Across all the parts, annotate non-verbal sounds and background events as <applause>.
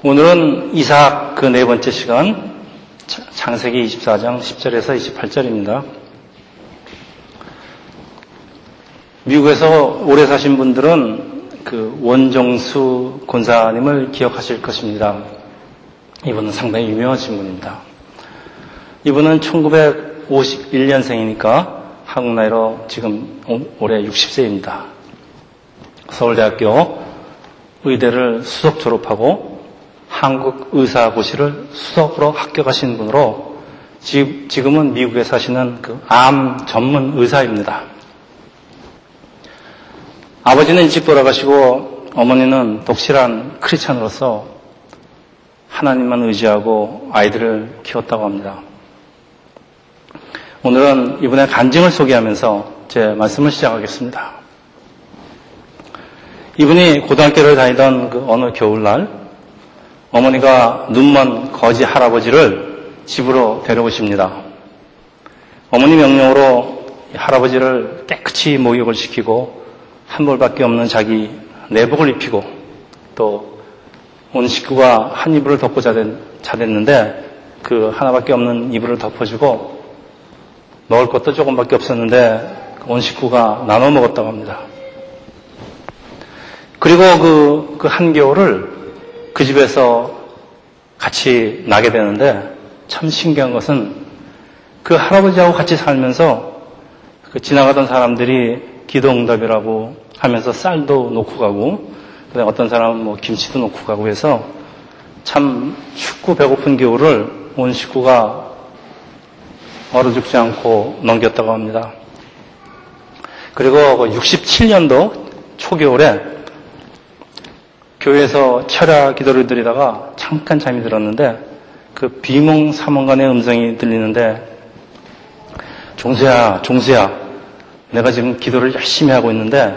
오늘은 이삭 그 네 번째 시간 창세기 24장 10절에서 28절입니다. 미국에서 오래 사신 분들은 그 원정수 권사님을 기억하실 것입니다. 이분은 상당히 유명하신 분입니다. 이분은 1951년생이니까 한국 나이로 지금 올해 60세입니다. 서울대학교 의대를 수석 졸업하고 한국의사고시를 수석으로 합격하신 분으로 지금은 미국에 사시는 그 암 전문 의사입니다. 아버지는 일찍 돌아가시고 어머니는 독실한 크리스찬으로서 하나님만 의지하고 아이들을 키웠다고 합니다. 오늘은 이분의 간증을 소개하면서 제 말씀을 시작하겠습니다. 이분이 고등학교를 다니던 그 어느 겨울날 어머니가 눈먼 거지 할아버지를 집으로 데려오십니다. 어머니 명령으로 할아버지를 깨끗이 목욕을 시키고 한 벌밖에 없는 자기 내복을 입히고 또 온 식구가 한 이불을 덮고 자댔는데 그 하나밖에 없는 이불을 덮어주고 먹을 것도 조금밖에 없었는데 온 식구가 나눠 먹었다고 합니다. 그리고 그, 그 한겨울을 그 집에서 같이 나게 되는데 참 신기한 것은 그 할아버지하고 같이 살면서 그 지나가던 사람들이 기도응답이라고 하면서 쌀도 놓고 가고 그다음에 어떤 사람은 뭐 김치도 놓고 가고 해서 참 춥고 배고픈 겨울을 온 식구가 얼어 죽지 않고 넘겼다고 합니다. 그리고 67년도 그 초겨울에 교회에서 철야 기도를 드리다가 잠깐 잠이 들었는데 그 비몽 사몽간의 음성이 들리는데 종수야, 종수야, 내가 지금 기도를 열심히 하고 있는데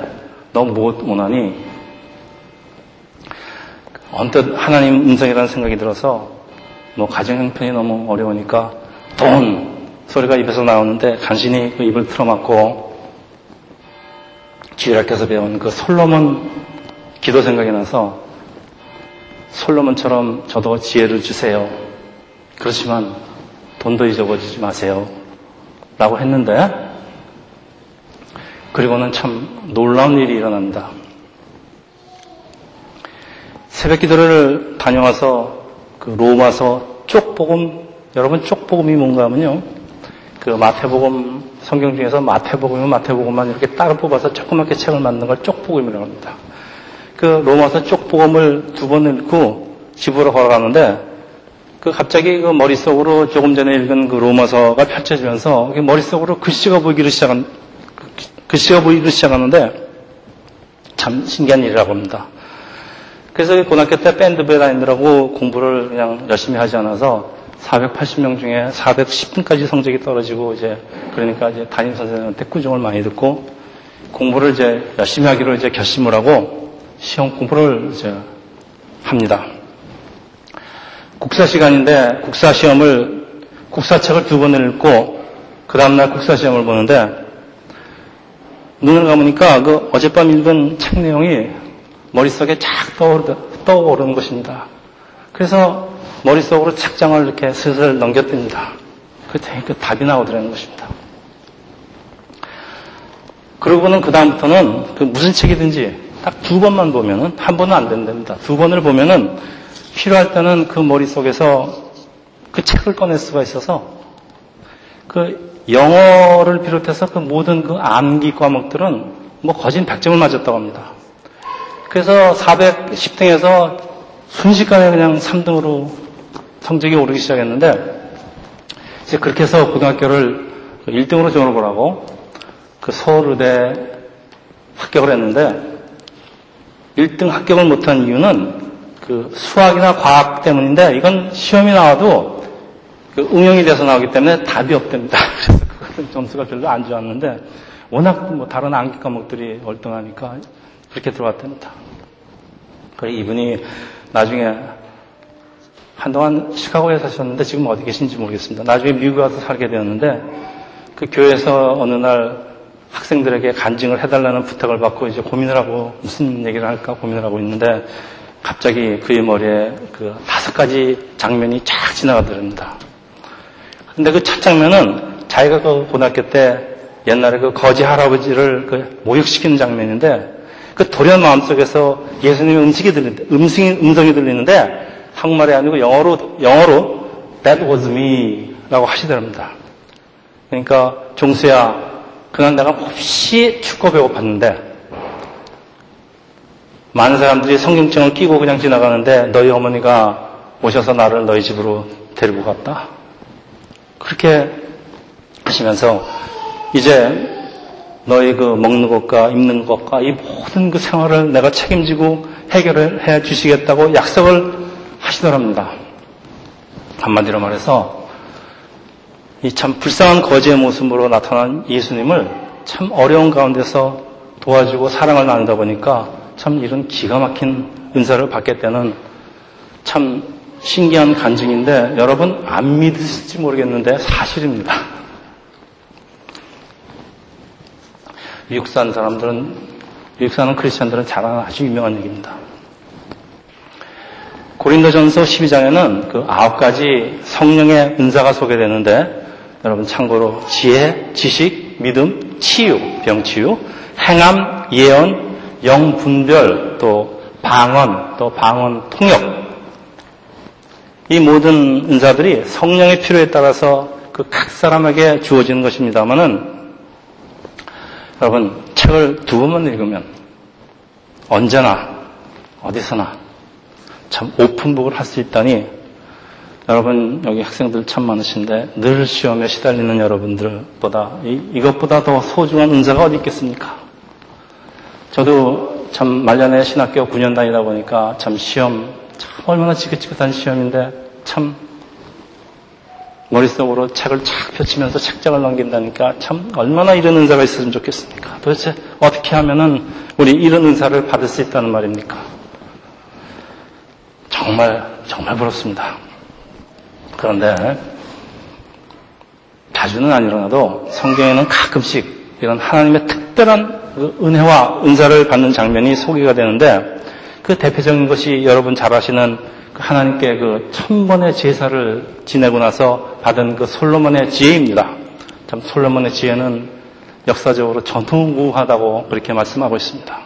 너 못 오나니? 언뜻 하나님 음성이라는 생각이 들어서 뭐 가정 형편이 너무 어려우니까 돈 소리가 입에서 나오는데 간신히 그 입을 틀어막고 주일학교에서 배운 그 솔로몬 기도 생각이 나서 솔로몬처럼 저도 지혜를 주세요. 그렇지만 돈도 잊어버리지 마세요. 라고 했는데 그리고는 참 놀라운 일이 일어납니다. 새벽 기도를 다녀와서 그 로마서 쪽복음 여러분 쪽복음이 뭔가 하면요. 그 마태복음 성경 중에서 마태복음은 마태복음만 이렇게 따로 뽑아서 조그맣게 책을 만든 걸 쪽복음이라고 합니다. 그 로마서 쪽복음을 두 번 읽고 집으로 걸어가는데 그 갑자기 그 머릿속으로 조금 전에 읽은 그 로마서가 펼쳐지면서 머릿속으로 글씨가 보이기를 시작한 글씨가 보이기 시작하는데 참 신기한 일이라고 합니다. 그래서 고등학교 때 밴드부에 다니느라고 공부를 그냥 열심히 하지 않아서 480명 중에 410분까지 성적이 떨어지고 이제 그러니까 이제 담임 선생님한테 꾸중을 많이 듣고 공부를 이제 열심히 하기로 이제 결심을 하고 시험 공부를 합니다. 국사 시간인데 국사 시험을 국사책을 두 번을 읽고 그 다음날 국사 시험을 보는데 눈을 감으니까 그 어젯밤 읽은 책 내용이 머릿속에 쫙 떠오르는 것입니다. 그래서 머릿속으로 책장을 이렇게 슬슬 넘겼답니다. 그때 그 답이 나오더라는 것입니다. 그러고는 그 다음부터는 그 무슨 책이든지 딱 두 번만 보면은 한 번은 안 된답니다. 두 번을 보면은 필요할 때는 그 머릿속에서 그 책을 꺼낼 수가 있어서 그 영어를 비롯해서 그 모든 그 암기 과목들은 뭐 거진 100점을 맞았다고 합니다. 그래서 410등에서 순식간에 그냥 3등으로 성적이 오르기 시작했는데 이제 그렇게 해서 고등학교를 1등으로 졸업을 하고 그 서울의대 합격을 했는데 1등 합격을 못한 이유는 그 수학이나 과학 때문인데 이건 시험이 나와도 그 응용이 돼서 나오기 때문에 답이 없답니다. <laughs> 그래서 그것은 점수가 별로 안 좋았는데 워낙 뭐 다른 암기 과목들이 월등하니까 그렇게 들어왔답니다. 그래 이분이 나중에 한동안 시카고에 사셨는데 지금 어디 계신지 모르겠습니다. 나중에 미국에 와서 살게 되었는데 그 교회에서 어느 날 학생들에게 간증을 해달라는 부탁을 받고 이제 고민을 하고 무슨 얘기를 할까 고민을 하고 있는데 갑자기 그의 머리에 그 다섯 가지 장면이 쫙 지나가더랍니다. 근데 그 첫 장면은 자기가 그 고등학교 때 옛날에 그 거지 할아버지를 그 모욕시키는 장면인데 그 도련 마음속에서 예수님의 음식이 들리는데, 음성이, 음성이 들리는데 한국말이 아니고 영어로, 영어로 That was me 라고 하시더랍니다. 그러니까 종수야, 그날 내가 몹시 춥고 배고팠는데 많은 사람들이 성경증을 끼고 그냥 지나가는데 너희 어머니가 오셔서 나를 너희 집으로 데리고 갔다. 그렇게 하시면서 이제 너희 그 먹는 것과 입는 것과 이 모든 그 생활을 내가 책임지고 해결을 해 주시겠다고 약속을 하시더랍니다. 한마디로 말해서 이 참 불쌍한 거지의 모습으로 나타난 예수님을 참 어려운 가운데서 도와주고 사랑을 나누다 보니까 참 이런 기가 막힌 은사를 받게 되는 참 신기한 간증인데 여러분 안 믿으실지 모르겠는데 사실입니다. 미국 사는 사람들은 미국 사는 크리스천들은 잘 아는 아주 유명한 얘기입니다. 고린도전서 12장에는 그 아홉 가지 성령의 은사가 소개되는데 여러분 참고로 지혜, 지식, 믿음, 치유, 병치유, 행함, 예언, 영분별, 또 방언, 또 방언 통역. 이 모든 은사들이 성령의 필요에 따라서 그 각 사람에게 주어지는 것입니다만은 여러분, 책을 두 번만 읽으면 언제나, 어디서나 참 오픈북을 할 수 있다니 여러분, 여기 학생들 참 많으신데 늘 시험에 시달리는 여러분들보다 이, 것보다 더 소중한 은사가 어디 있겠습니까? 저도 참 말년에 신학교 9년 다니다 보니까 참 시험, 참 얼마나 지긋지긋한 시험인데 참 머릿속으로 책을 착 펼치면서 책장을 넘긴다니까 참 얼마나 이런 은사가 있었으면 좋겠습니까? 도대체 어떻게 하면은 우리 이런 은사를 받을 수 있다는 말입니까? 정말 정말 부럽습니다. 그런데 자주는 아니더라도 성경에는 가끔씩 이런 하나님의 특별한 그 은혜와 은사를 받는 장면이 소개가 되는데 그 대표적인 것이 여러분 잘 아시는 그 하나님께 그 천번의 제사를 지내고 나서 받은 그 솔로몬의 지혜입니다. 참 솔로몬의 지혜는 역사적으로 전후무하다고 그렇게 말씀하고 있습니다.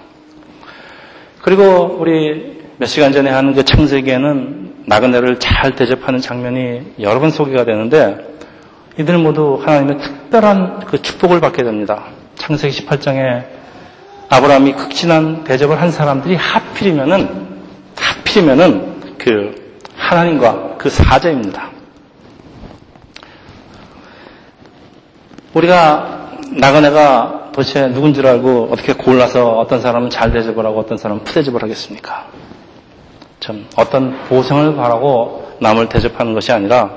그리고 우리 몇 시간 전에 한그 창세기에는 나그네를 잘 대접하는 장면이 여러 번 소개가 되는데 이들 모두 하나님의 특별한 그 축복을 받게 됩니다. 창세기 18장에 아브라함이 극진한 대접을 한 사람들이 하필이면은 하필이면은 그 하나님과 그 사자입니다. 우리가 나그네가 도대체 누군 줄 알고 어떻게 골라서 어떤 사람은 잘 대접을 하고 어떤 사람은 푸대접을 하겠습니까? 참 어떤 보상을 바라고 남을 대접하는 것이 아니라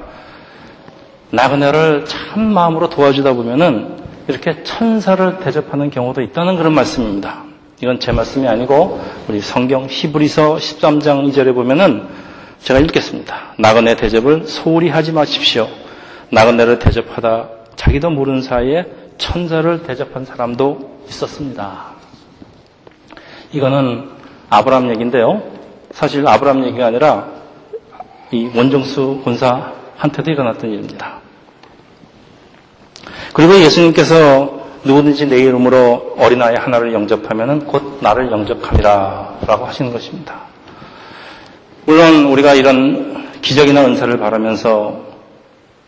나그네를 참 마음으로 도와주다 보면은 이렇게 천사를 대접하는 경우도 있다는 그런 말씀입니다. 이건 제 말씀이 아니고 우리 성경 히브리서 13장 2절에 보면은 제가 읽겠습니다. 나그네 대접을 소홀히 하지 마십시오. 나그네를 대접하다 자기도 모르는 사이에 천사를 대접한 사람도 있었습니다. 이거는 아브라함 얘기인데요. 사실 아브라함 얘기가 아니라 이 원정수 군사한테도 일어났던 일입니다. 그리고 예수님께서 누구든지 내 이름으로 어린아이 하나를 영접하면 곧 나를 영접함이라 라고 하시는 것입니다. 물론 우리가 이런 기적이나 은사를 바라면서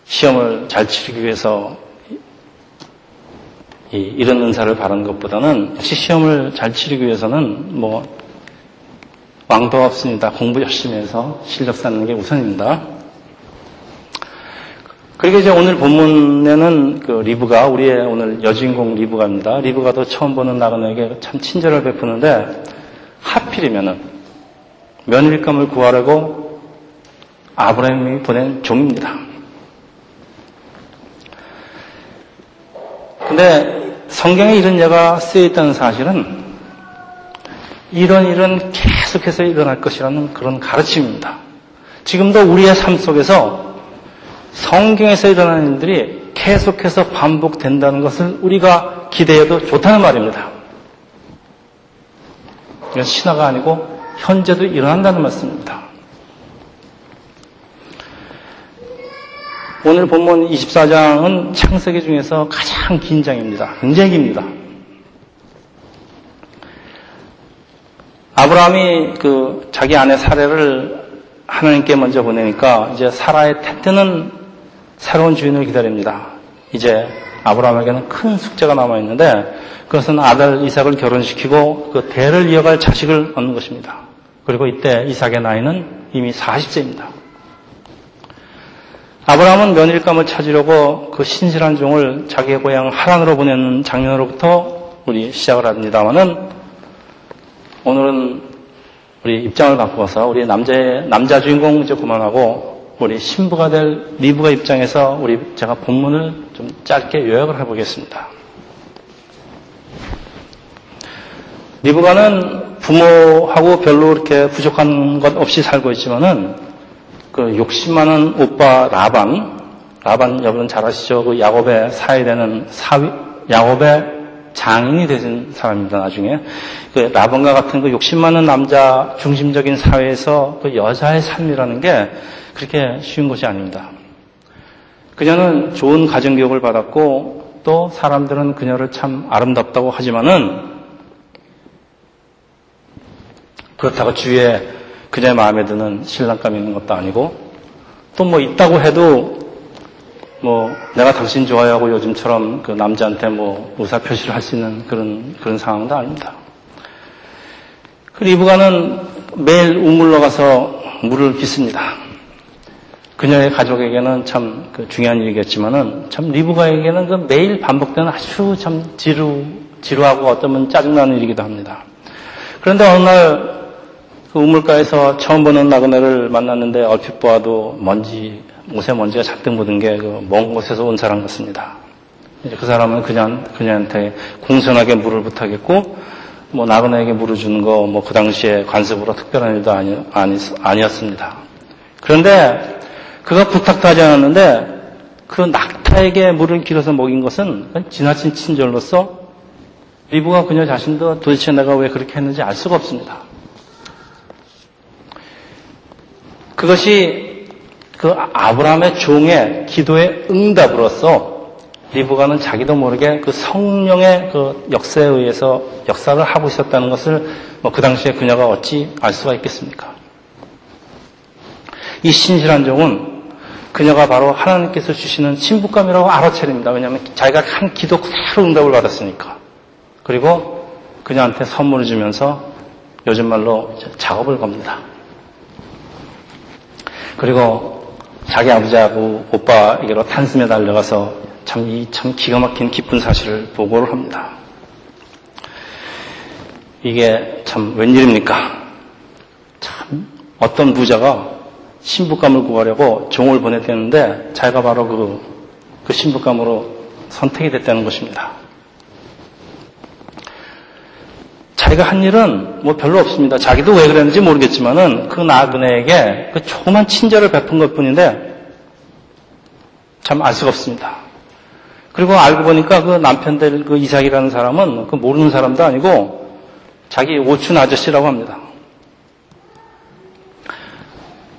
시험을 잘 치르기 위해서 이런 은사를 바라는 것보다는 시험을 잘 치르기 위해서는 뭐 왕도 없습니다. 공부 열심히 해서 실력 쌓는 게 우선입니다. 그리고 이제 오늘 본문에는 그 리브가 우리의 오늘 여주인공 리브가입니다. 리브가도 처음 보는 나그네에게 참 친절을 베푸는데 하필이면은 며느리감을 구하려고 아브라함이 보낸 종입니다. 근데 성경에 이런 예가 쓰여 있다는 사실은 이런 일은 계속해서 일어날 것이라는 그런 가르침입니다. 지금도 우리의 삶 속에서 성경에서 일어나는 일들이 계속해서 반복된다는 것을 우리가 기대해도 좋다는 말입니다. 이건 신화가 아니고 현재도 일어난다는 말씀입니다. 오늘 본문 24장은 창세기 중에서 가장 긴 장입니다. 굉장히 깁니다. 아브라함이 그 자기 아내 사례를 하나님께 먼저 보내니까 이제 사라의 텐트는 새로운 주인을 기다립니다. 이제 아브라함에게는 큰 숙제가 남아 있는데 그것은 아들 이삭을 결혼시키고 그 대를 이어갈 자식을 얻는 것입니다. 그리고 이때 이삭의 나이는 이미 40세입니다. 아브라함은 며느리감을 찾으려고 그 신실한 종을 자기의 고향 하란으로 보내는 장면으로부터 우리 시작을 합니다만은 오늘은 우리 입장을 바꾸어서 우리 남자의 남자 주인공 이제 그만하고 우리 신부가 될 리브가 입장에서 우리 제가 본문을 좀 짧게 요약을 해보겠습니다. 리브가는 부모하고 별로 이렇게 부족한 것 없이 살고 있지만은 그 욕심 많은 오빠 라반, 라반 여러분 잘 아시죠? 그 야곱의 사이되는 사위, 야곱의 장인이 되신 사람입니다, 나중에. 그 라본과 같은 그 욕심 많은 남자 중심적인 사회에서 그 여자의 삶이라는 게 그렇게 쉬운 것이 아닙니다. 그녀는 좋은 가정교육을 받았고 또 사람들은 그녀를 참 아름답다고 하지만은 그렇다고 주위에 그녀의 마음에 드는 신랑감이 있는 것도 아니고 또 뭐 있다고 해도 뭐 내가 당신 좋아하고 요즘처럼 그 남자한테 뭐 의사 표시를 할 수 있는 그런 그런 상황도 아닙니다. 그 리브가는 매일 우물러 가서 물을 빚습니다. 그녀의 가족에게는 참 그 중요한 일이겠지만은 참 리브가에게는 그 매일 반복되는 아주 참 지루 지루하고 어쩌면 짜증나는 일이기도 합니다. 그런데 어느 날 그 우물가에서 처음 보는 나그네를 만났는데 얼핏 보아도 먼지 옷에 먼지가 잔뜩 묻은 게 먼 곳에서 온 사람 같습니다. 이제 그 사람은 그냥 그녀한테 공손하게 물을 부탁했고 뭐 나그네에게 물을 주는 거 뭐 그 당시에 관습으로 특별한 일도 아니, 아니, 아니었습니다. 그런데 그가 부탁도 하지 않았는데 그 낙타에게 물을 길어서 먹인 것은 지나친 친절로서 리브가 그녀 자신도 도대체 내가 왜 그렇게 했는지 알 수가 없습니다. 그것이 그 아브라함의 종의 기도의 응답으로서 리브가는 자기도 모르게 그 성령의 그 역사에 의해서 역사를 하고 있었다는 것을 뭐 그 당시에 그녀가 어찌 알 수가 있겠습니까? 이 신실한 종은 그녀가 바로 하나님께서 주시는 신부감이라고 알아차립니다. 왜냐하면 자기가 한 기도 그대로 응답을 받았으니까. 그리고 그녀한테 선물을 주면서 요즘 말로 작업을 겁니다. 그리고 자기 아버지하고 오빠에게로 탄슴에 달려가서 참, 이참 기가 막힌 기쁜 사실을 보고를 합니다. 이게 참 웬일입니까? 참, 어떤 부자가 신부감을 구하려고 종을 보냈다는데 자기가 바로 그, 그 신부감으로 선택이 됐다는 것입니다. 자기가 한 일은 뭐 별로 없습니다. 자기도 왜 그랬는지 모르겠지만은 그 나그네에게 그 조그만 친절을 베푼 것 뿐인데 참 알 수가 없습니다. 그리고 알고 보니까 그 남편 될 그 이삭이라는 사람은 그 모르는 사람도 아니고 자기 오춘 아저씨라고 합니다.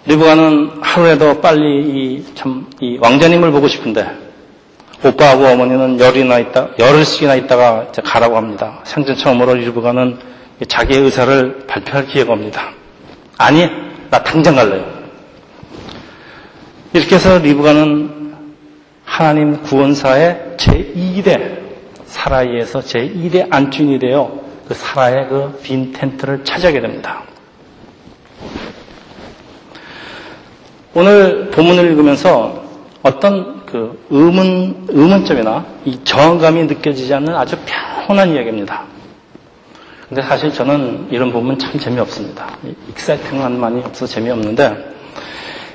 리브가는 하루에도 빨리 이 참, 이 왕자님을 보고 싶은데 오빠하고 어머니는 열이나 있다, 열흘씩이나 있다가 가라고 합니다. 생전 처음으로 일부가는 자기의 의사를 발표할 기회가 옵니다. 아니, 나 당장 갈래요. 이렇게 해서 리브가는 하나님 구원사의 제2대 사라이에서 제2대 안주인이 되어 그 사라의 그 빈 텐트를 차지하게 됩니다. 오늘 본문을 읽으면서 어떤 그 의문, 의문점이나 이 저항감이 느껴지지 않는 아주 편한 이야기입니다. 근데 사실 저는 이런 부분 참 재미없습니다. exciting한 맛이 없어서 재미없는데,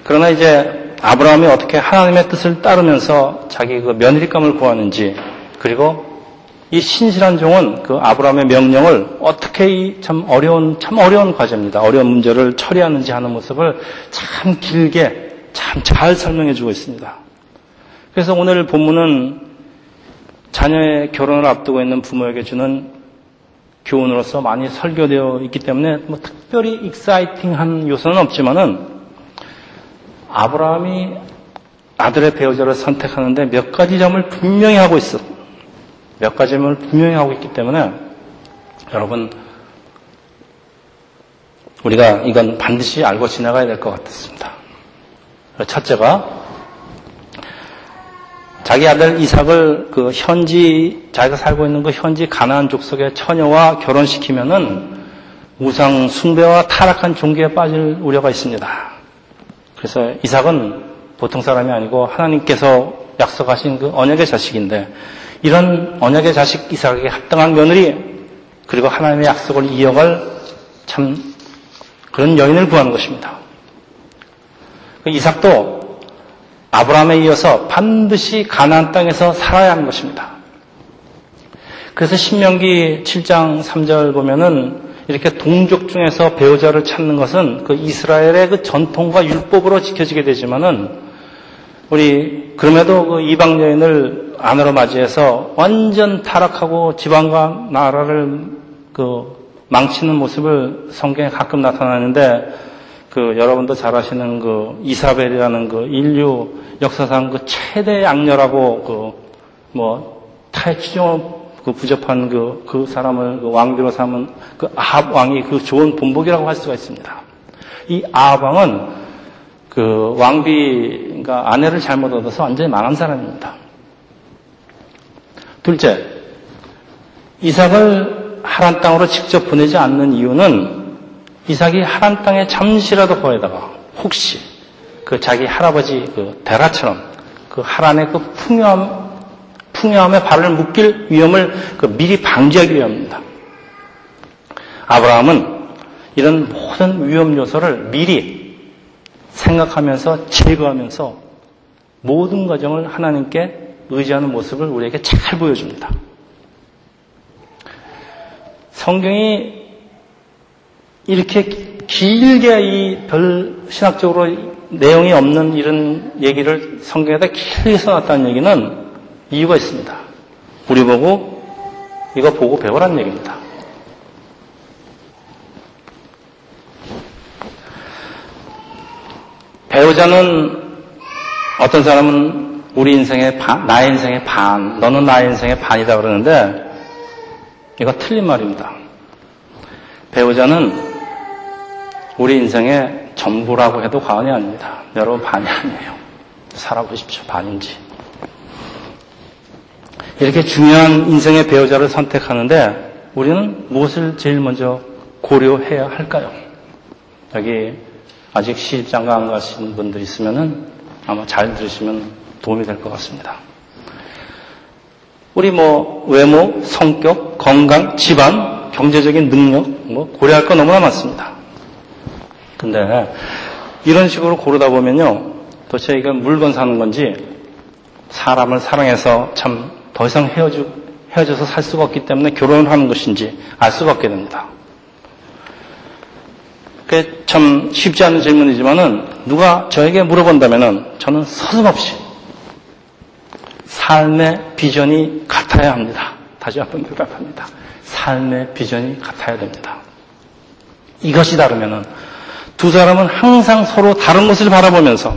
그러나 이제 아브라함이 어떻게 하나님의 뜻을 따르면서 자기 그 며느리감을 구하는지, 그리고 이 신실한 종은 그 아브라함의 명령을 어떻게 이 참 어려운, 참 어려운 과제입니다. 어려운 문제를 처리하는지 하는 모습을 참 길게 참 잘 설명해 주고 있습니다. 그래서 오늘 본문은 자녀의 결혼을 앞두고 있는 부모에게 주는 교훈으로서 많이 설교되어 있기 때문에 뭐 특별히 익사이팅한 요소는 없지만은 아브라함이 아들의 배우자를 선택하는데 몇 가지 점을 분명히 하고 있어. 몇 가지 점을 분명히 하고 있기 때문에 여러분 우리가 이건 반드시 알고 지나가야 될 것 같습니다. 첫째가 자기 아들 이삭을 그 현지 자기가 살고 있는 그 현지 가나안 족속의 처녀와 결혼시키면은 우상 숭배와 타락한 종교에 빠질 우려가 있습니다. 그래서 이삭은 보통 사람이 아니고 하나님께서 약속하신 그 언약의 자식인데 이런 언약의 자식 이삭에게 합당한 며느리 그리고 하나님의 약속을 이어갈 참 그런 여인을 구하는 것입니다. 그 이삭도 아브라함에 이어서 반드시 가나안 땅에서 살아야 하는 것입니다. 그래서 신명기 7장 3절 보면은 이렇게 동족 중에서 배우자를 찾는 것은 그 이스라엘의 그 전통과 율법으로 지켜지게 되지만은 우리 그럼에도 그 이방 여인을 아내로 맞이해서 완전 타락하고 지방과 나라를 그 망치는 모습을 성경에 가끔 나타나는데 그 여러분도 잘 아시는 그 이사벨이라는 그 인류 역사상 그 최대 양녀라고 그뭐 추종 그 부접한 그, 그 사람을 그 왕비로 삼은 그 아합 왕이 그 좋은 본보기라고 할 수가 있습니다. 이 아합 왕은 그 왕비, 그러니까 아내를 잘못 얻어서 완전히 망한 사람입니다. 둘째, 이삭을 하란 땅으로 직접 보내지 않는 이유는 이삭이 하란 땅에 잠시라도 거에다가 혹시 그 자기 할아버지 그 데라처럼 그 하란의 그 풍요함, 풍요함에 발을 묶일 위험을 그 미리 방지하기 위함입니다. 아브라함은 이런 모든 위험 요소를 미리 생각하면서 제거하면서 모든 과정을 하나님께 의지하는 모습을 우리에게 잘 보여줍니다. 성경이 이렇게 길게 이 별 신학적으로 내용이 없는 이런 얘기를 성경에다 길게 써놨다는 얘기는 이유가 있습니다. 우리 보고 이거 보고 배우라는 얘기입니다. 배우자는 어떤 사람은 우리 인생의 반, 나의 인생의 반, 너는 나의 인생의 반이다 그러는데 이거 틀린 말입니다. 배우자는 우리 인생의 전부라고 해도 과언이 아닙니다. 여러분 반이 아니에요. 살아보십시오. 반인지. 이렇게 중요한 인생의 배우자를 선택하는데 우리는 무엇을 제일 먼저 고려해야 할까요? 여기 아직 시집장가 안 가신 분들 있으면은 아마 잘 들으시면 도움이 될 것 같습니다. 우리 뭐 외모, 성격, 건강, 집안, 경제적인 능력 뭐 고려할 거 너무나 많습니다. 근데 이런 식으로 고르다 보면요. 도대체 이건 물건 사는 건지 사람을 사랑해서 참 더 이상 헤어져, 헤어져서 살 수가 없기 때문에 결혼을 하는 것인지 알 수가 없게 됩니다. 그게 참 쉽지 않은 질문이지만은 누가 저에게 물어본다면은 저는 서슴없이 삶의 비전이 같아야 합니다. 다시 한번 대답합니다. 삶의 비전이 같아야 됩니다. 이것이 다르면은 두 사람은 항상 서로 다른 것을 바라보면서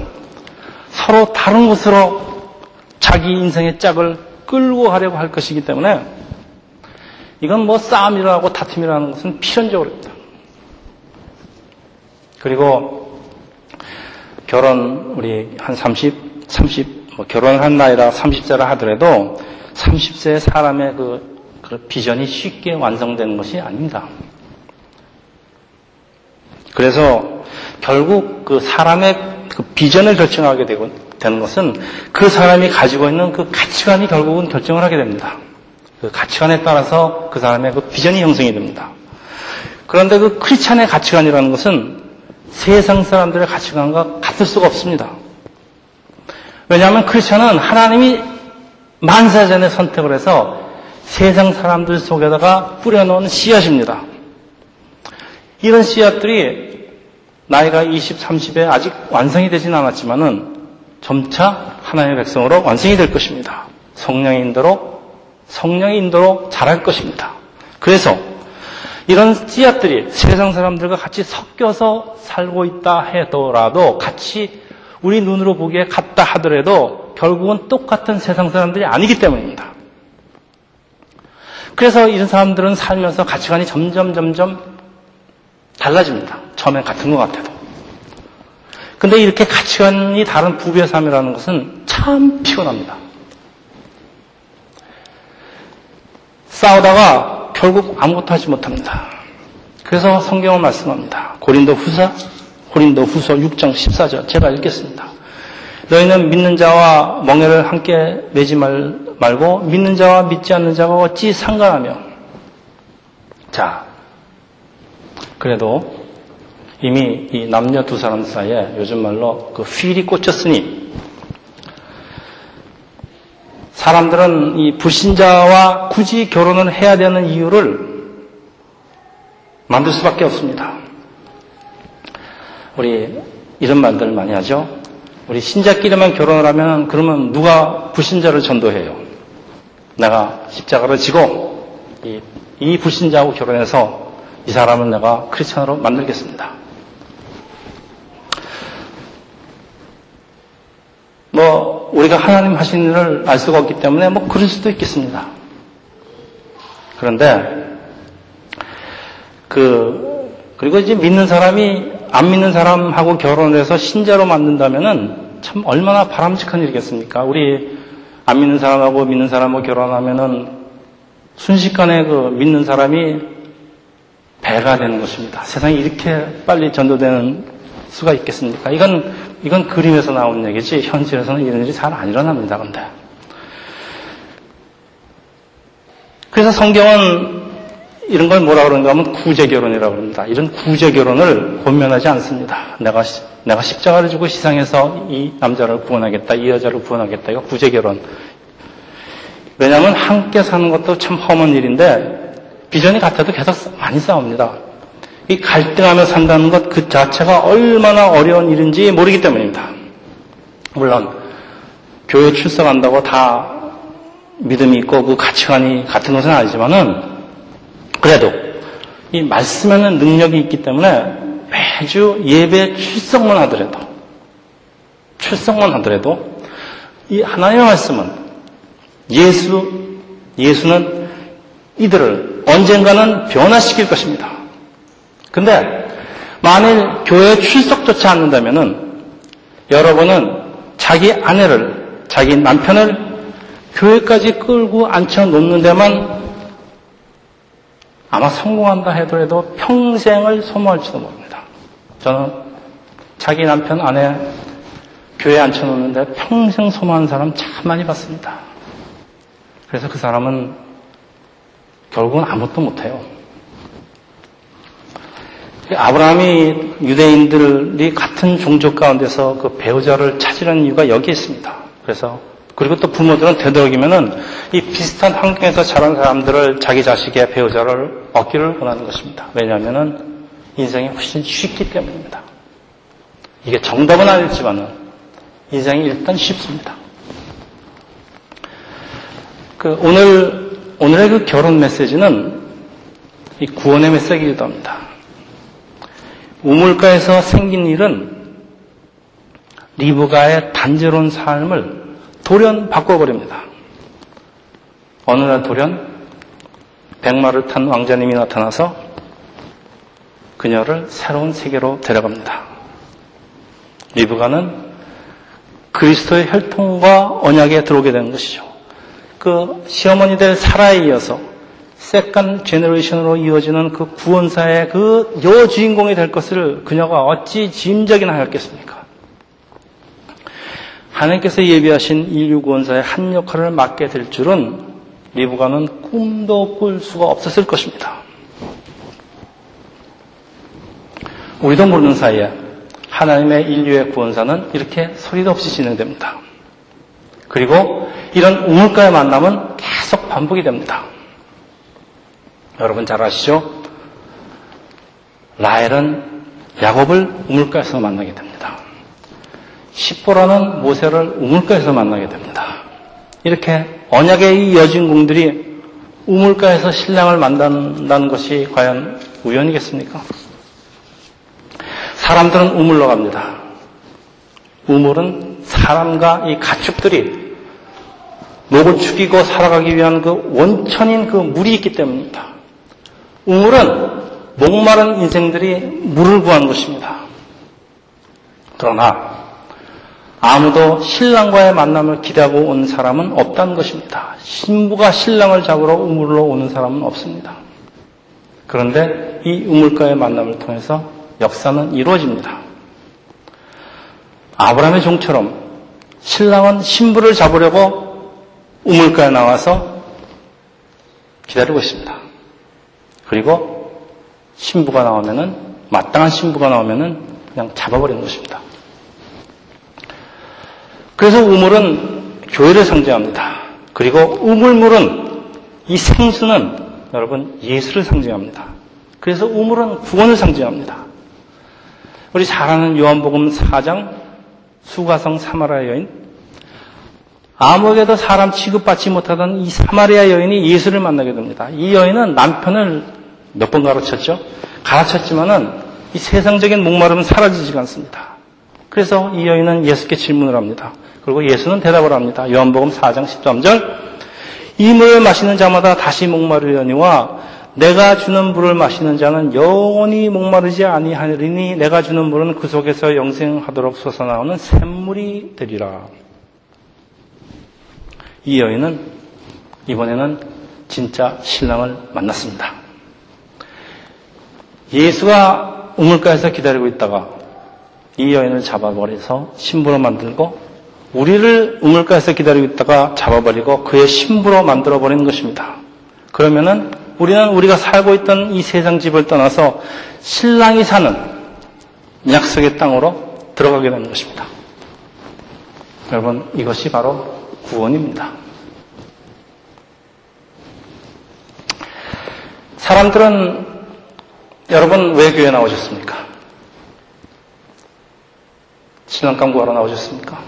서로 다른 것으로 자기 인생의 짝을 끌고 가려고 할 것이기 때문에 이건 뭐 싸움이라고 다툼이라는 것은 필연적으로입니다. 그리고 결혼 우리 한 30, 30, 뭐 결혼을 한 나이라 30세라 하더라도 30세 사람의 그, 그 비전이 쉽게 완성되는 것이 아닙니다. 그래서 결국 그 사람의 그 비전을 결정하게 되고, 되는 것은 그 사람이 가지고 있는 그 가치관이 결국은 결정을 하게 됩니다. 그 가치관에 따라서 그 사람의 그 비전이 형성이 됩니다. 그런데 그 크리스찬의 가치관이라는 것은 세상 사람들의 가치관과 같을 수가 없습니다. 왜냐하면 크리스찬은 하나님이 만사 전에 선택을 해서 세상 사람들 속에다가 뿌려놓은 씨앗입니다. 이런 씨앗들이 나이가 20, 30에 아직 완성이 되진 않았지만은 점차 하나님의 백성으로 완성이 될 것입니다. 성령의 인도로, 성령의 인도로 자랄 것입니다. 그래서 이런 씨앗들이 세상 사람들과 같이 섞여서 살고 있다 하더라도 같이 우리 눈으로 보기에 같다 하더라도 결국은 똑같은 세상 사람들이 아니기 때문입니다. 그래서 이런 사람들은 살면서 가치관이 점점 점점 달라집니다. 처음엔 같은 것 같아도. 근데 이렇게 가치관이 다른 부부의 삶이라는 것은 참 피곤합니다. 싸우다가 결국 아무것도 하지 못합니다. 그래서 성경은 말씀합니다. 고린도 후서, 고린도 후서 6장 14절. 제가 읽겠습니다. 너희는 믿는 자와 멍해를 함께 매지 말, 말고 믿는 자와 믿지 않는 자가 어찌 상관하며. 자, 그래도 이미 이 남녀 두 사람 사이에 요즘 말로 그 휠이 꽂혔으니 사람들은 이 불신자와 굳이 결혼을 해야 되는 이유를 만들 수밖에 없습니다. 우리 이런 말들 많이 하죠. 우리 신자끼리만 결혼을 하면 그러면 누가 불신자를 전도해요? 내가 십자가를 지고 이, 이 불신자하고 결혼해서 이 사람을 내가 크리스천으로 만들겠습니다. 뭐 우리가 하나님 하신 일을 알 수가 없기 때문에 뭐 그럴 수도 있겠습니다. 그런데 그 그리고 이제 믿는 사람이 안 믿는 사람하고 결혼을 해서 신자로 만든다면은 참 얼마나 바람직한 일이겠습니까? 우리 안 믿는 사람하고 믿는 사람하고 결혼하면은 순식간에 그 믿는 사람이 배가 되는 것입니다. 세상이 이렇게 빨리 전도되는 수가 있겠습니까? 이건 이건 그림에서 나온 얘기지 현실에서는 이런 일이 잘 안 일어납니다. 근데 그래서 성경은 이런 걸 뭐라 그러는가 하면 구제결혼이라고 합니다. 이런 구제결혼을 권면하지 않습니다. 내가, 내가 십자가를 주고 시상해서 이 남자를 구원하겠다, 이 여자를 구원하겠다. 이거 구제결혼. 왜냐하면 함께 사는 것도 참 험한 일인데 비전이 같아도 계속 많이 싸웁니다. 이 갈등하며 산다는 것 그 자체가 얼마나 어려운 일인지 모르기 때문입니다. 물론 교회 출석한다고 다 믿음이 있고 그 가치관이 같은 것은 아니지만은 그래도 이 말씀에는 능력이 있기 때문에 매주 예배 출석만 하더라도 출석만 하더라도 이 하나님의 말씀은 예수 예수는 이들을 언젠가는 변화시킬 것입니다. 근데 만일 교회 출석조차 않는다면은 여러분은 자기 아내를 자기 남편을 교회까지 끌고 앉혀 놓는 데만 아마 성공한다 해도 평생을 소모할지도 모릅니다. 저는 자기 남편 아내 교회에 앉혀 놓는데 평생 소모하는 사람 참 많이 봤습니다. 그래서 그 사람은 결국은 아무것도 못해요. 아브라함이 유대인들이 같은 종족 가운데서 그 배우자를 찾으려는 이유가 여기에 있습니다. 그래서 그리고 또 부모들은 되도록이면은 이 비슷한 환경에서 자란 사람들을 자기 자식의 배우자를 얻기를 원하는 것입니다. 왜냐하면은 인생이 훨씬 쉽기 때문입니다. 이게 정답은 아니지만은 인생이 일단 쉽습니다. 그 오늘 오늘의 그 결혼 메시지는 이 구원의 메시지이기도 합니다. 우물가에서 생긴 일은 리브가의 단지로운 삶을 돌연 바꿔버립니다. 어느 날 돌연 백마를 탄 왕자님이 나타나서 그녀를 새로운 세계로 데려갑니다. 리브가는 그리스도의 혈통과 언약에 들어오게 되는 것이죠. 그 시어머니 될 사라에 이어서 second generation으로 이어지는 그 구원사의 그 여주인공이 될 것을 그녀가 어찌 짐작이나 하였겠습니까? 하나님께서 예비하신 인류 구원사의 한 역할을 맡게 될 줄은 리브가는 꿈도 꿀 수가 없었을 것입니다. 우리도 모르는 사이에 하나님의 인류의 구원사는 이렇게 소리도 없이 진행됩니다. 그리고 이런 우물가의 만남은 계속 반복이 됩니다. 여러분 잘 아시죠? 라헬은 야곱을 우물가에서 만나게 됩니다. 십보라는 모세를 우물가에서 만나게 됩니다. 이렇게 언약의 이 여주인공들이 우물가에서 신랑을 만난다는 것이 과연 우연이겠습니까? 사람들은 우물로 갑니다. 우물은 사람과 이 가축들이 목을 죽이고 살아가기 위한 그 원천인 그 물이 있기 때문입니다. 우물은 목마른 인생들이 물을 구한 것입니다. 그러나 아무도 신랑과의 만남을 기대하고 온 사람은 없다는 것입니다. 신부가 신랑을 잡으러 우물로 오는 사람은 없습니다. 그런데 이 우물가의 만남을 통해서 역사는 이루어집니다. 아브라함의 종처럼 신랑은 신부를 잡으려고 우물가에 나와서 기다리고 있습니다. 그리고 신부가 나오면은 마땅한 신부가 나오면은 그냥 잡아버리는 것입니다. 그래서 우물은 교회를 상징합니다. 그리고 우물물은 이 생수는 여러분 예수를 상징합니다. 그래서 우물은 구원을 상징합니다. 우리 잘 아는 요한복음 4장 수가성 사마리아 여인 아무에게도 사람 취급받지 못하던 이 사마리아 여인이 예수를 만나게 됩니다. 이 여인은 남편을 몇 번 가르쳤죠? 가르쳤지만은 이 세상적인 목마름은 사라지지가 않습니다. 그래서 이 여인은 예수께 질문을 합니다. 그리고 예수는 대답을 합니다. 요한복음 4장 13절 이 물을 마시는 자마다 다시 목마르려니와 내가 주는 물을 마시는 자는 영원히 목마르지 아니하리니 내가 주는 물은 그 속에서 영생하도록 솟아나오는 샘물이 되리라. 이 여인은 이번에는 진짜 신랑을 만났습니다. 예수가 우물가에서 기다리고 있다가 이 여인을 잡아버려서 신부로 만들고 우리를 우물가에서 기다리고 있다가 잡아버리고 그의 신부로 만들어버리는 것입니다. 그러면은 우리는 우리가 살고 있던 이 세상 집을 떠나서 신랑이 사는 약속의 땅으로 들어가게 되는 것입니다. 여러분, 이것이 바로 구원입니다. 사람들은 여러분 왜 교회 나오셨습니까? 신랑감 구하러 나오셨습니까?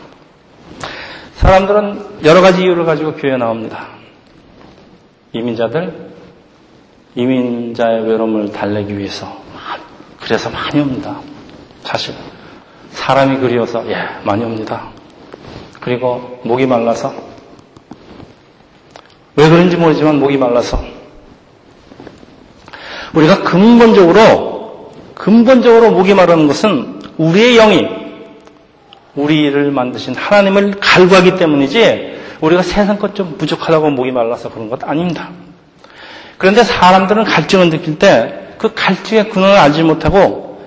사람들은 여러 가지 이유를 가지고 교회에 나옵니다. 이민자들, 이민자의 외로움을 달래기 위해서. 그래서 많이 옵니다. 사실. 사람이 그리워서, 예, 많이 옵니다. 그리고 목이 말라서. 왜 그런지 모르지만 목이 말라서. 우리가 근본적으로, 근본적으로 목이 마르는 것은 우리의 영이 우리를 만드신 하나님을 갈구하기 때문이지 우리가 세상 것 좀 부족하다고 목이 말라서 그런 것 아닙니다. 그런데 사람들은 갈증을 느낄 때 그 갈증의 근원을 알지 못하고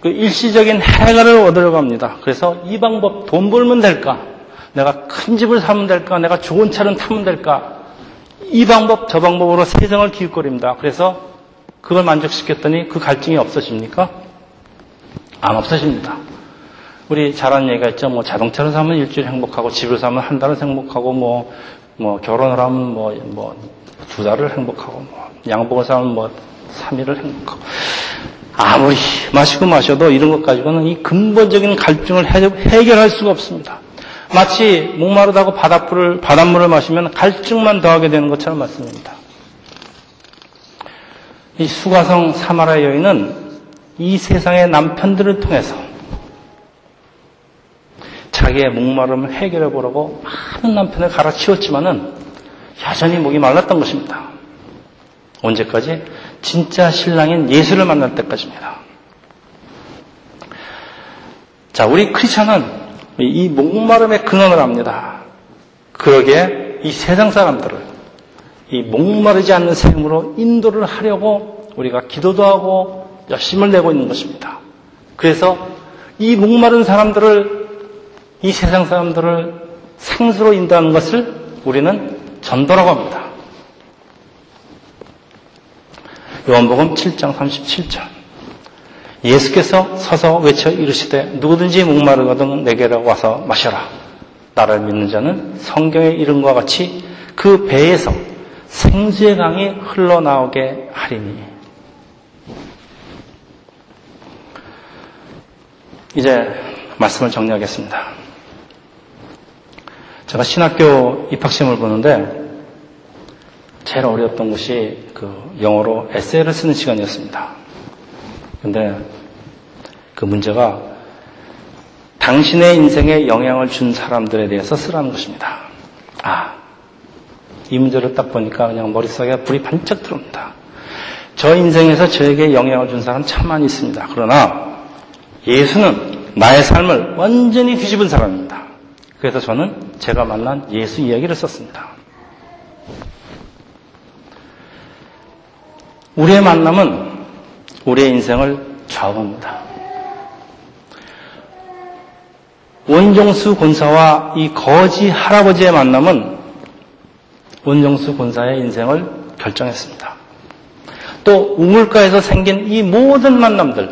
그 일시적인 해결을 얻으려고 합니다. 그래서 이 방법 돈 벌면 될까? 내가 큰 집을 사면 될까? 내가 좋은 차를 타면 될까? 이 방법 저 방법으로 세상을 기웃거립니다. 그래서 그걸 만족시켰더니 그 갈증이 없어집니까? 안 없어집니다. 우리 잘하는 얘기가 있죠. 뭐 자동차를 사면 일주일 행복하고 집을 사면 한 달은 행복하고 뭐, 뭐 결혼을 하면 뭐, 뭐, 두 달을 행복하고 뭐 양복을 사면 뭐 3일을 행복하고 아무리 마시고 마셔도 이런 것 가지고는 이 근본적인 갈증을 해결할 수가 없습니다. 마치 목마르다고 바닷물을, 바닷물을 마시면 갈증만 더하게 되는 것처럼 맞습니다. 이 수가성 사마라 여인은 이 세상의 남편들을 통해서 자기의 목마름을 해결해 보려고 많은 남편을 갈아치웠지만은 여전히 목이 말랐던 것입니다. 언제까지? 진짜 신랑인 예수를 만날 때까지입니다. 자, 우리 크리스천은 이 목마름의 근원을 압니다. 그러기에 이 세상 사람들을 이 목마르지 않는 삶으로 인도를 하려고 우리가 기도도 하고 열심을 내고 있는 것입니다. 그래서 이 목마른 사람들을 이 세상 사람들을 생수로 인도하는 것을 우리는 전도라고 합니다. 요한복음 7장 37절. 예수께서 서서 외쳐 이르시되 누구든지 목마르거든 내게로 와서 마셔라. 나를 믿는 자는 성경의 이름과 같이 그 배에서 생수의 강이 흘러나오게 하리니. 이제 말씀을 정리하겠습니다. 제가 신학교 입학시험을 보는데 제일 어려웠던 것이 그 영어로 에세이를 쓰는 시간이었습니다. 근데 그 문제가 당신의 인생에 영향을 준 사람들에 대해서 쓰라는 것입니다. 아, 이 문제를 딱 보니까 그냥 머릿속에 불이 반짝 들어옵니다. 저 인생에서 저에게 영향을 준 사람 참 많이 있습니다. 그러나 예수는 나의 삶을 완전히 뒤집은 사람입니다. 그래서 저는 제가 만난 예수 이야기를 썼습니다. 우리의 만남은 우리의 인생을 좌우합니다. 원종수 권사와 이 거지 할아버지의 만남은 원종수 권사의 인생을 결정했습니다. 또 우물가에서 생긴 이 모든 만남들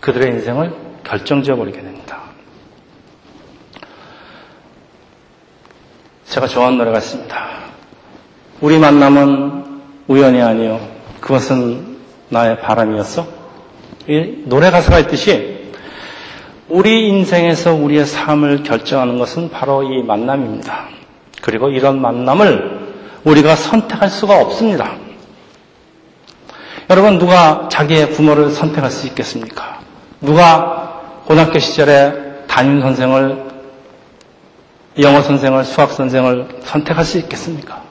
그들의 인생을 결정지어 버리게 됩니다. 제가 좋아하는 노래가 있습니다. 우리 만남은 우연이 아니요. 그것은 나의 바람이었어. 이 노래 가사가 있듯이 우리 인생에서 우리의 삶을 결정하는 것은 바로 이 만남입니다. 그리고 이런 만남을 우리가 선택할 수가 없습니다. 여러분, 누가 자기의 부모를 선택할 수 있겠습니까? 누가 고등학교 시절에 담임 선생을, 영어 선생을, 수학 선생을 선택할 수 있겠습니까?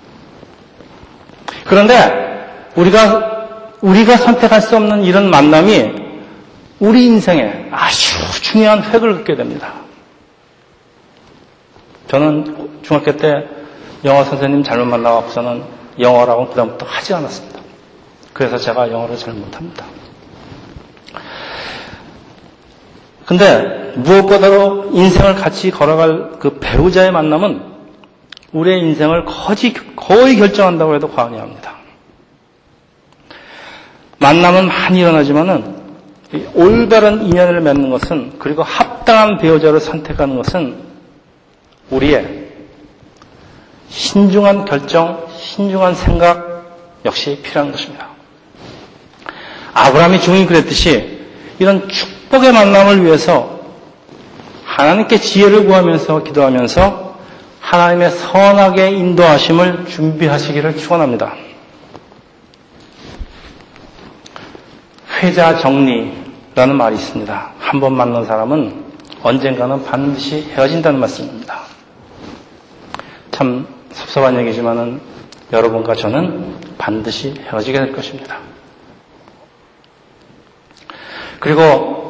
그런데 우리가, 우리가 선택할 수 없는 이런 만남이 우리 인생에 아주 중요한 획을 긋게 됩니다. 저는 중학교 때 영어 선생님 잘못 만나고서는 영어라고 그다음부터 하지 않았습니다. 그래서 제가 영어를 잘 못합니다. 근데 무엇보다도 인생을 같이 걸어갈 그 배우자의 만남은 우리의 인생을 거의, 거의 결정한다고 해도 과언이 합니다. 만남은 많이 일어나지만은 올바른 인연을 맺는 것은 그리고 합당한 배우자를 선택하는 것은 우리의 신중한 결정, 신중한 생각 역시 필요한 것입니다. 아브라함이 종이 그랬듯이 이런 축 복의 만남을 위해서 하나님께 지혜를 구하면서 기도하면서 하나님의 선하게 인도하심을 준비하시기를 축원합니다. 회자 정리라는 말이 있습니다. 한 번 만난 사람은 언젠가는 반드시 헤어진다는 말씀입니다. 참 섭섭한 얘기지만은 여러분과 저는 반드시 헤어지게 될 것입니다. 그리고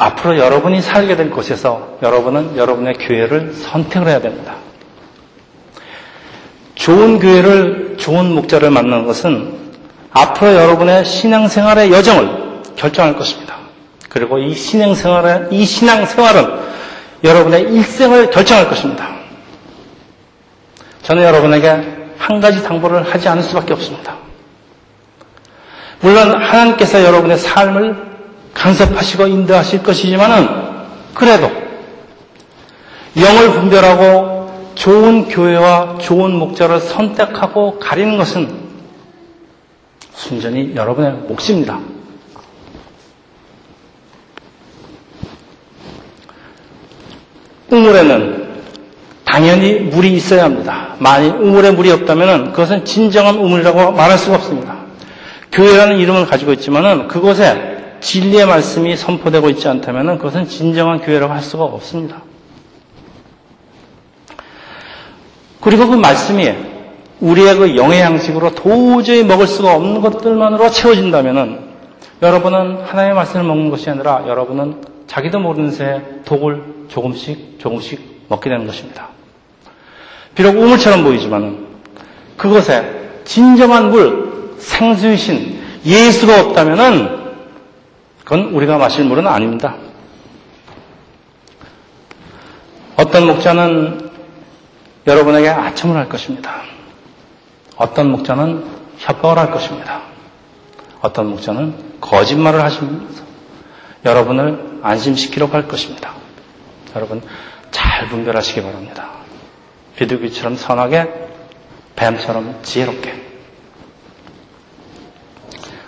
앞으로 여러분이 살게 될 곳에서 여러분은 여러분의 교회를 선택을 해야 됩니다. 좋은 교회를, 좋은 목자를 만나는 것은 앞으로 여러분의 신앙생활의 여정을 결정할 것입니다. 그리고 이 신앙생활의, 이 신앙생활은 여러분의 일생을 결정할 것입니다. 저는 여러분에게 한 가지 당부를 하지 않을 수밖에 없습니다. 물론 하나님께서 여러분의 삶을 간섭하시고 인도하실 것이지만은 그래도 영을 분별하고 좋은 교회와 좋은 목자를 선택하고 가리는 것은 순전히 여러분의 몫입니다. 우물에는 당연히 물이 있어야 합니다. 만약 우물에 물이 없다면 그것은 진정한 우물이라고 말할 수가 없습니다. 교회라는 이름을 가지고 있지만은 그곳에 진리의 말씀이 선포되고 있지 않다면 그것은 진정한 교회라고 할 수가 없습니다. 그리고 그 말씀이 우리의 그 영의 양식으로 도저히 먹을 수가 없는 것들만으로 채워진다면 여러분은 하나님의 말씀을 먹는 것이 아니라 여러분은 자기도 모르는 새에 독을 조금씩 조금씩 먹게 되는 것입니다. 비록 우물처럼 보이지만 그것에 진정한 물, 생수이신 예수가 없다면 그건 우리가 마실 물은 아닙니다. 어떤 목자는 여러분에게 아첨을 할 것입니다. 어떤 목자는 협박을 할 것입니다. 어떤 목자는 거짓말을 하시면서 여러분을 안심시키려고 할 것입니다. 여러분 잘 분별하시기 바랍니다. 비둘기처럼 선하게 뱀처럼 지혜롭게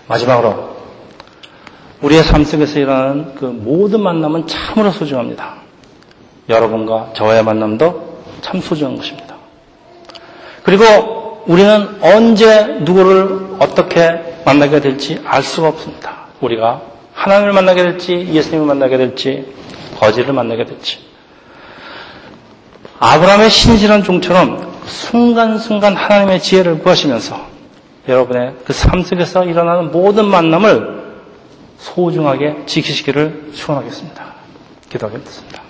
마지막으로 우리의 삶 속에서 일어나는 그 모든 만남은 참으로 소중합니다. 여러분과 저와의 만남도 참 소중한 것입니다. 그리고 우리는 언제 누구를 어떻게 만나게 될지 알 수가 없습니다. 우리가 하나님을 만나게 될지 예수님을 만나게 될지 거지를 만나게 될지 아브라함의 신실한 종처럼 순간순간 하나님의 지혜를 구하시면서 여러분의 그 삶 속에서 일어나는 모든 만남을 소중하게 지키시기를 축원하겠습니다. 기도하겠습니다.